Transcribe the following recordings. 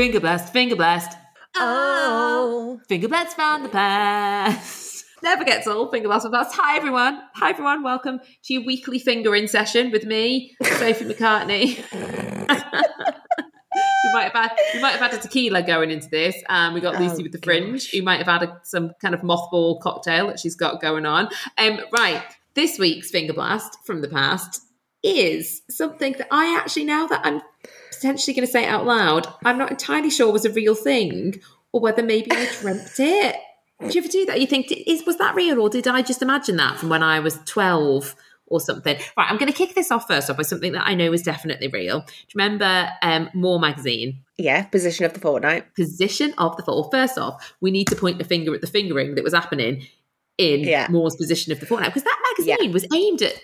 Finger blast, finger blast. Oh. Finger blast from the past. Never gets old. Finger blast from the past. Hi everyone. Hi everyone. Welcome to your weekly fingering session with me, Sophie McCartney. you might have had you might have had a tequila going into this. Um, we got Lucy Oh, with the fringe. You might have had a, some kind of mothball cocktail that she's got going on. Um, right. This week's finger blast from the past is something that I actually now that I'm potentially going to say it out loud, I'm not entirely sure was a real thing or whether maybe I dreamt it. Do you ever do that? You think is was that real or did I just imagine that from when I was 12 or something? Right, I'm going to kick this off first off by something that I know is definitely real. Do you remember um, More magazine? Yeah, position of the fortnight. Position of the fall. First off, we need to point the finger at the fingering that was happening in Yeah. More's position of the fortnight because that magazine was aimed at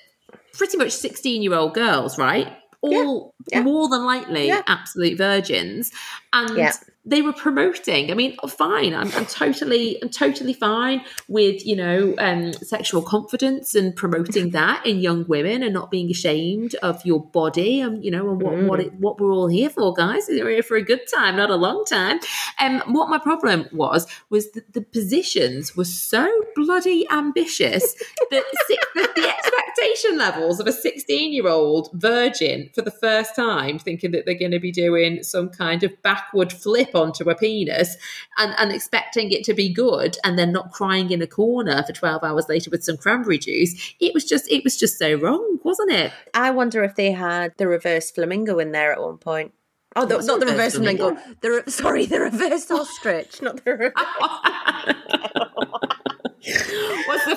pretty much 16 year old girls, right? All Yeah. more than likely Yeah. absolute virgins. And Yeah. they were promoting. I mean, fine. I'm, I'm totally, I'm totally fine with you know um, sexual confidence and promoting that in young women and not being ashamed of your body and you know and what what it, what we're all here for, guys. We're here for a good time, not a long time. And um, what my problem was was that the positions were so bloody ambitious that, six, that the expectation levels of a 16 year old virgin for the first time thinking that they're going to be doing some kind of backward flip onto a penis and, and expecting it to be good and then not crying in a corner for 12 hours later with some cranberry juice it was just it was just so wrong wasn't it I wonder if they had the reverse flamingo in there at one point. Oh, the, not the reverse reverse flamingo. The re- sorry, the reverse ostrich, not the. Re- what's the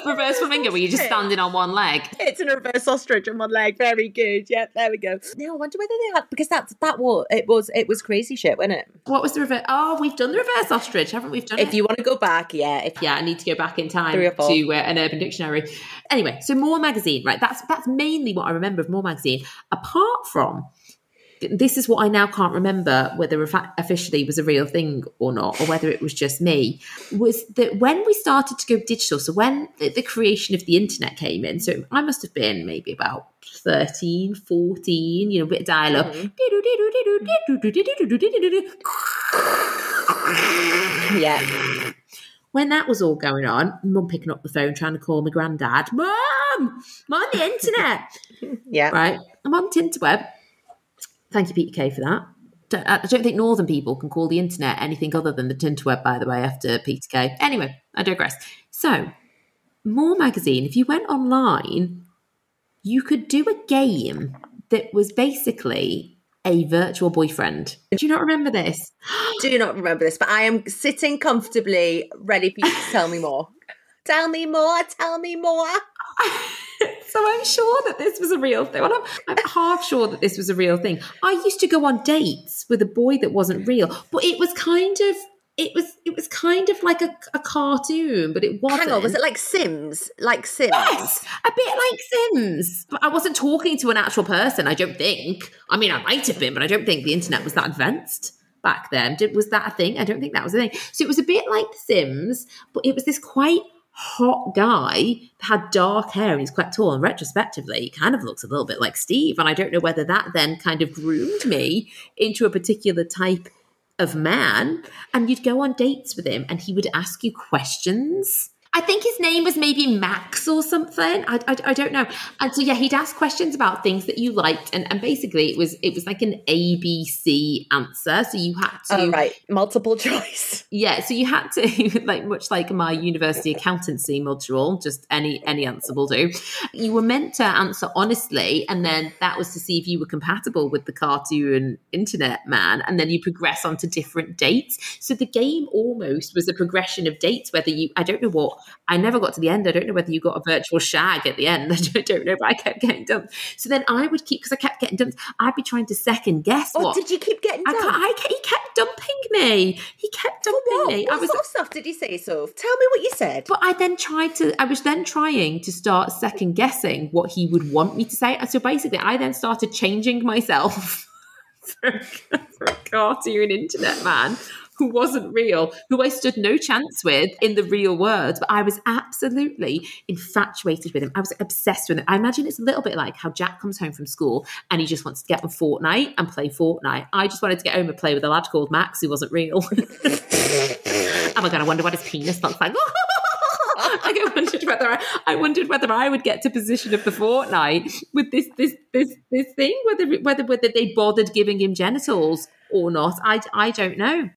reverse flamingo where you're just standing on one leg it's a reverse ostrich on one leg. Very good. Yep, there we go. Now I wonder whether they had because that's that was it was it was crazy shit, wasn't it? what was the reverse oh we've done the reverse ostrich haven't we done If it? you want to go back, yeah. If yeah, I need to go back in time Three or four. to uh, an Urban Dictionary. Anyway, so More Magazine, right? That's that's mainly what I remember of More Magazine. Apart from this is what I now can't remember whether officially was a real thing or not, or whether it was just me. Was that when we started to go digital? So when the, creation of the internet came in, so I must have been maybe about 13, 14, you know, bit of dial up. Mm-hmm. yeah, when that was all going on, mum picking up the phone trying to call my granddad, Mum, I'm on the internet. yeah, right? I'm on Tinterweb. Thank you, Peter Kay, for that. I don't think northern people can call the internet anything other than the Tinterweb, by the way, after Peter Kay. Anyway, I digress. So, More Magazine, if you went online, you could do a game that was basically a virtual boyfriend. Do you not remember this? Do not remember this, but I am sitting comfortably, ready for you to tell me more. Tell me more. Tell me more. so I'm sure that this was a real thing. Well, I'm, I'm half sure that this was a real thing. I used to go on dates with a boy that wasn't real, but it was kind of it was it was kind of like a, a cartoon, but it wasn't. Hang on, was it like Sims? Like Sims? Yes, a bit like Sims. But I wasn't talking to an actual person. I don't think. I mean, I might have been, but I don't think the internet was that advanced back then. Did, was that a thing? I don't think that was a thing. So it was a bit like Sims, but it was this quite hot guy had dark hair and he's quite tall and retrospectively he kind of looks a little bit like Steve and I don't know whether that then kind of groomed me into a particular type of man and you'd go on dates with him and he would ask you questions I think his name was maybe Max or something. I, I, I don't know. And so yeah, he'd ask questions about things that you liked, and, and basically it was it was like an ABC answer. So you had to Oh, right. Multiple choice. yeah, so you had to like much like my university accountancy module, just any any answer will do. You were meant to answer honestly, and then that was to see if you were compatible with the cartoon internet man, and then you progress on to different dates. So the game almost was a progression of dates. Whether you, I don't know what I never got to the end. I don't know whether you got a virtual shag at the end. I don't know, but I kept getting dumped. So then I would keep because I kept getting dumped. I'd be trying to second guess. Oh, what did you keep getting I, dumped? I, ca- he kept dumping me. He kept dumping what? me. What I was sort of stuff did you say, Soph? Tell me what you said. but I then tried to, I was then trying to start second guessing what he would want me to say. And So basically, I then started changing myself for, a, for a cartoon internet man who wasn't real, who I stood no chance with in the real world. But I was absolutely infatuated with him. I was obsessed with him. I imagine it's a little bit like how Jack comes home from school and he just wants to get on Fortnite and play Fortnite. I just wanted to get home and play with a lad called Max who wasn't real. oh my god, I wonder what his penis looks like. I wondered whether I, I wondered whether I would get to position of the fortnight with this this this this thing, whether whether whether they bothered giving him genitals or not. I I don't know.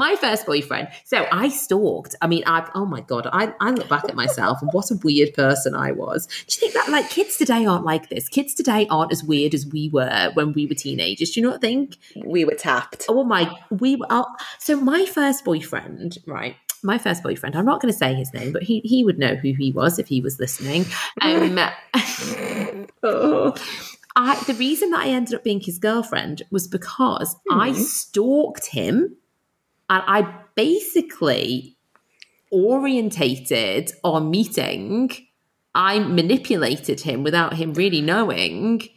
My first boyfriend. So I stalked. I mean, I oh my god, I, I look back at myself and what a weird person I was. Do you think that like kids today aren't like this? Kids today aren't as weird as we were when we were teenagers. Do you not think? We were tapped. Oh my, we were. Oh, so my first boyfriend, right? My first boyfriend. I'm not going to say his name, but he he would know who he was if he was listening. Um, oh. I, the reason that I ended up being his girlfriend was because I stalked him, and I basically orientated our meeting. I manipulated him without him really knowing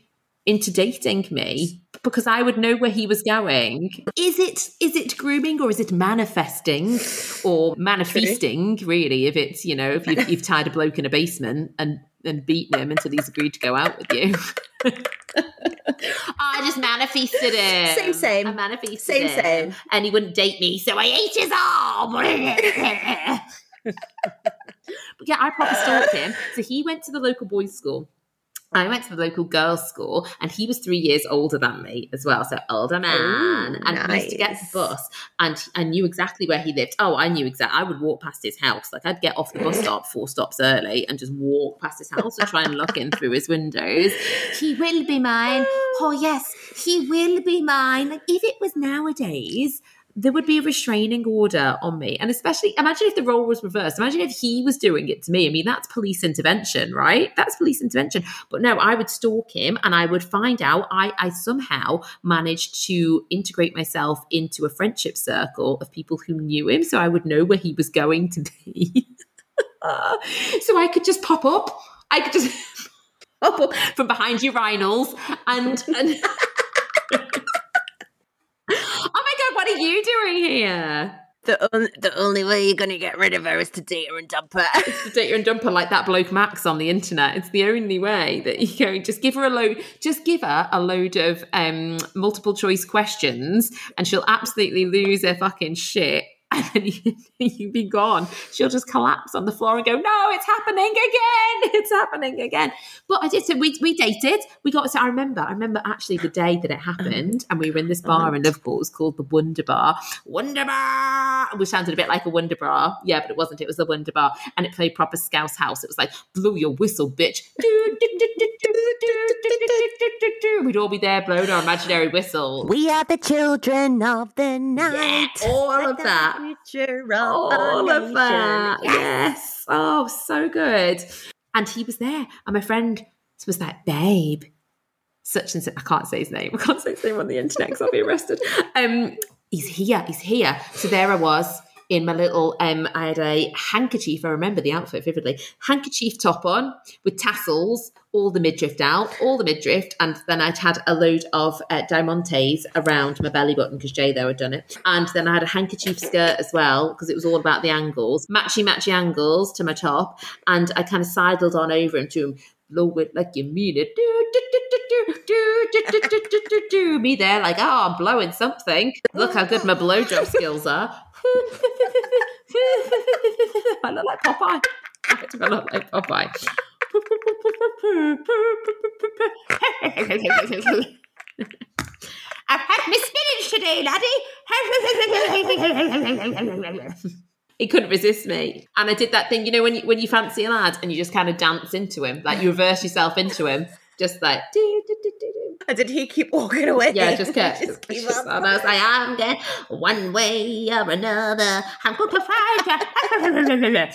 into dating me because I would know where he was going. Is it is it grooming or is it manifesting or manifesting? Really, if it's you know if you've, you've tied a bloke in a basement and and beaten him until he's agreed to go out with you. I just manifested him. Same, same. I manifested it. Same, him. same. And he wouldn't date me, so I ate his arm. but yeah, I probably stalked him. So he went to the local boys' school. I went to the local girls' school, and he was three years older than me as well, so older man. Ooh, and we used to get the bus, and I knew exactly where he lived. Oh, I knew exactly. I would walk past his house, like I'd get off the bus stop four stops early, and just walk past his house and try and look in through his windows. He will be mine. Oh yes, he will be mine. Like if it was nowadays, there would be a restraining order on me. And especially, imagine if the role was reversed. Imagine if he was doing it to me. I mean, that's police intervention, right? That's police intervention. But no, I would stalk him and I would find out. I, I somehow managed to integrate myself into a friendship circle of people who knew him. So I would know where he was going to be. so I could just pop up. I could just pop up from behind urinals and. and Oh my god, what are you doing here? The, on- the only way you're going to get rid of her is to date her and dump her. To date her and dump her like that bloke Max on the internet. It's the only way that you go. Just give her a load. Just give her a load of um, multiple choice questions, and she'll absolutely lose her fucking shit. And then you, you be gone. She'll just collapse on the floor and go, "No, it's happening again! It's happening again." But I did. So we we dated. We got. So I remember. I remember actually the day that it happened, and we were in this bar in Liverpool. It was called the Wonder Bar. Wonder Bar, which sounded a bit like a Wonder Bra. Yeah, but it wasn't. It was the Wonder Bar, and it played proper Scouse House. It was like blow your whistle, bitch. We'd all be there blowing our imaginary whistle. we are the children of the night. all of that. All of that. nation. Yes. Oh, so good. And he was there, and my friend was like, "Babe, such and such." I can't say his name. I can't say his name on the internet because I'll be arrested. Um, he's here. He's here. So there I was in my little. Um, I had a handkerchief. I remember the outfit vividly. Handkerchief top on with tassels, all the midriff out, all the midriff, and then I'd had a load of uh, diamantes around my belly button because Jay there had done it, and then I had a handkerchief skirt as well because it was all about the angles, matchy matchy angles to my top, and I kind of sidled on over him to him. Blow it like you mean it. Do, do, do, do, do, do, do, do, do, do, do. Me there, like, oh, I'm blowing something. Look how good my blowjob skills are. I look like Popeye. I look like Popeye. I've had my spinach today, laddie. he couldn't resist me, and I did that thing. You know, when you when you fancy a lad and you just kind of dance into him, like you reverse yourself into him. just like. And did he keep walking away? yeah, just kept. Just keep just- and I was like, I'm going one way or another. I'm going to find.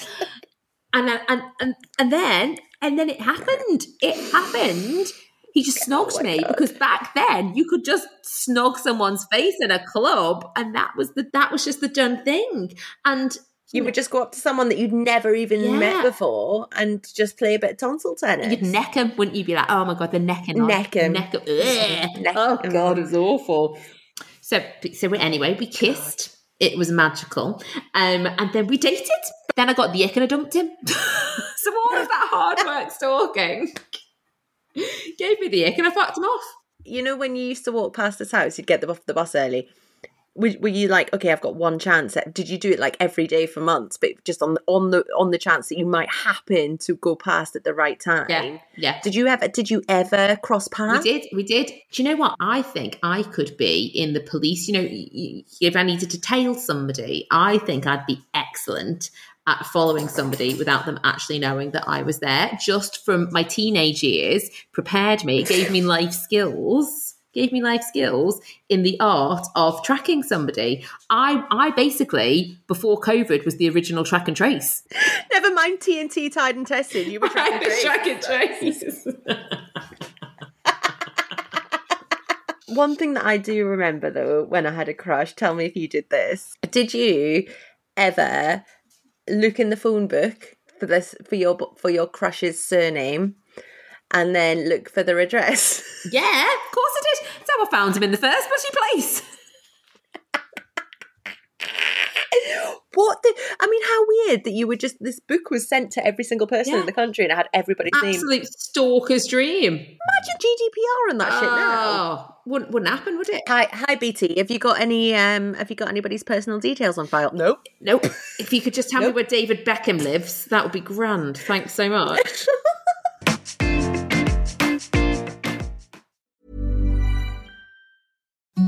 and and and and then and then it happened. It happened. He just snogged me because back then you could just snog someone's face in a club, and that was the that was just the done thing. And You would just go up to someone that you'd never even Yeah. met before and just play a bit of tonsil tennis. You'd neck him, wouldn't you? Be like, oh my god, the necking. Neck 'em. neck him. Neck oh god, it's awful. So, so anyway, we kissed. It was magical, um, and then we dated. Then I got the ick and I dumped him. so all of that hard work stalking gave me the ick, and I fucked him off. you know when you used to walk past this house, you'd get the, off the bus early. Were, were you like, okay, I've got one chance? Uh, did you do it like every day for months, but just on the on the on the chance that you might happen to go past at the right time? Yeah, yeah. Did you ever? Did you ever cross paths? We did, we did. Do you know what? I think I could be in the police. You know, if I needed to tail somebody, I think I'd be excellent following somebody without them actually knowing that I was there. Just from my teenage years, prepared me, gave me life skills. Gave me life skills in the art of tracking somebody. I, I basically before COVID was the original track and trace. Never mind TNT tired and tested. You were I to was track and trace. One thing that I do remember though, when I had a crush, tell me if you did this. Did you ever look in the phone book for this for your for your crush's surname, and then look for their address? Yeah, of course it is. how I found him in the first bloody place. What? The, I mean, how weird that you would just this book was sent to every single person Yeah. in the country and it had everybody's name. Absolute stalker's dream. Imagine GDPR and that shit now. Oh, wouldn't wouldn't happen, would it? Hi, hi, BT. Have you got any? Um, have you got anybody's personal details on file? Nope. Nope. If you could just tell Nope. me where David Beckham lives, that would be grand. Thanks so much.